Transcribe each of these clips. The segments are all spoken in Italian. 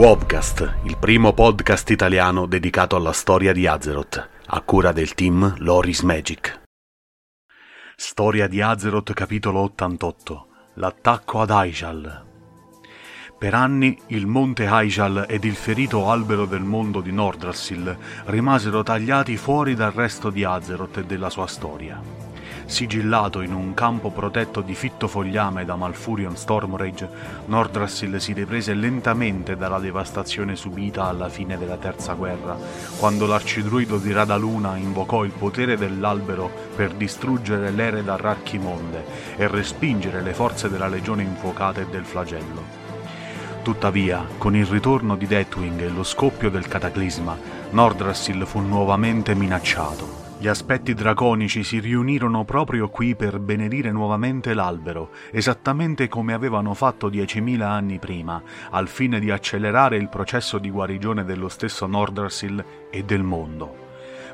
Wobcast, il primo podcast italiano dedicato alla storia di Azeroth, a cura del team Loris Magic. Storia di Azeroth capitolo 88 L'attacco ad Aijal Per anni il monte Aijal ed il ferito albero del mondo di Nordrassil rimasero tagliati fuori dal resto di Azeroth e della sua storia. Sigillato in un campo protetto di fitto fogliame da Malfurion Stormrage, Nordrassil si riprese lentamente dalla devastazione subita alla fine della Terza Guerra, quando l'arcidruido di Radaluna invocò il potere dell'albero per distruggere l'ere d'Arrachimonde e respingere le forze della legione infuocata e del flagello. Tuttavia, con il ritorno di Deathwing e lo scoppio del cataclisma, Nordrassil fu nuovamente minacciato. Gli aspetti draconici si riunirono proprio qui per benedire nuovamente l'albero, esattamente come avevano fatto diecimila anni prima, al fine di accelerare il processo di guarigione dello stesso Nordrassil e del mondo.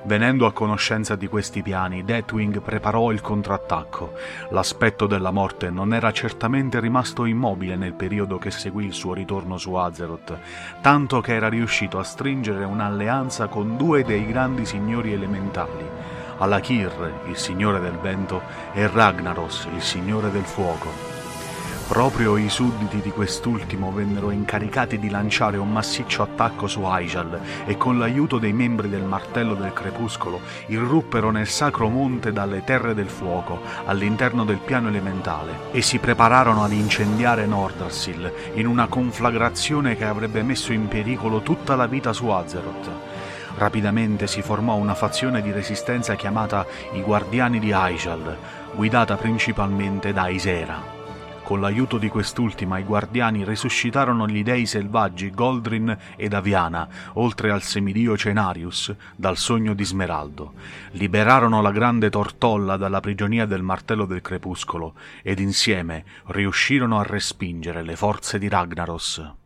Venendo a conoscenza di questi piani, Deathwing preparò il contrattacco. L'aspetto della morte non era certamente rimasto immobile nel periodo che seguì il suo ritorno su Azeroth, tanto che era riuscito a stringere un'alleanza con due dei grandi signori elementali, Alakir, il signore del vento, e Ragnaros, il signore del fuoco. Proprio i sudditi di quest'ultimo vennero incaricati di lanciare un massiccio attacco su Aijal e con l'aiuto dei membri del Martello del Crepuscolo irruppero nel sacro monte dalle terre del fuoco all'interno del piano elementale e si prepararono ad incendiare Nordrassil in una conflagrazione che avrebbe messo in pericolo tutta la vita su Azeroth. Rapidamente si formò una fazione di resistenza chiamata i Guardiani di Aijal, guidata principalmente da Isera. Con l'aiuto di quest'ultima i guardiani resuscitarono gli dei selvaggi Goldrin ed Aviana, oltre al semidio Cenarius, dal sogno di Smeraldo. Liberarono la grande Tortolla dalla prigionia del martello del crepuscolo ed insieme riuscirono a respingere le forze di Ragnaros.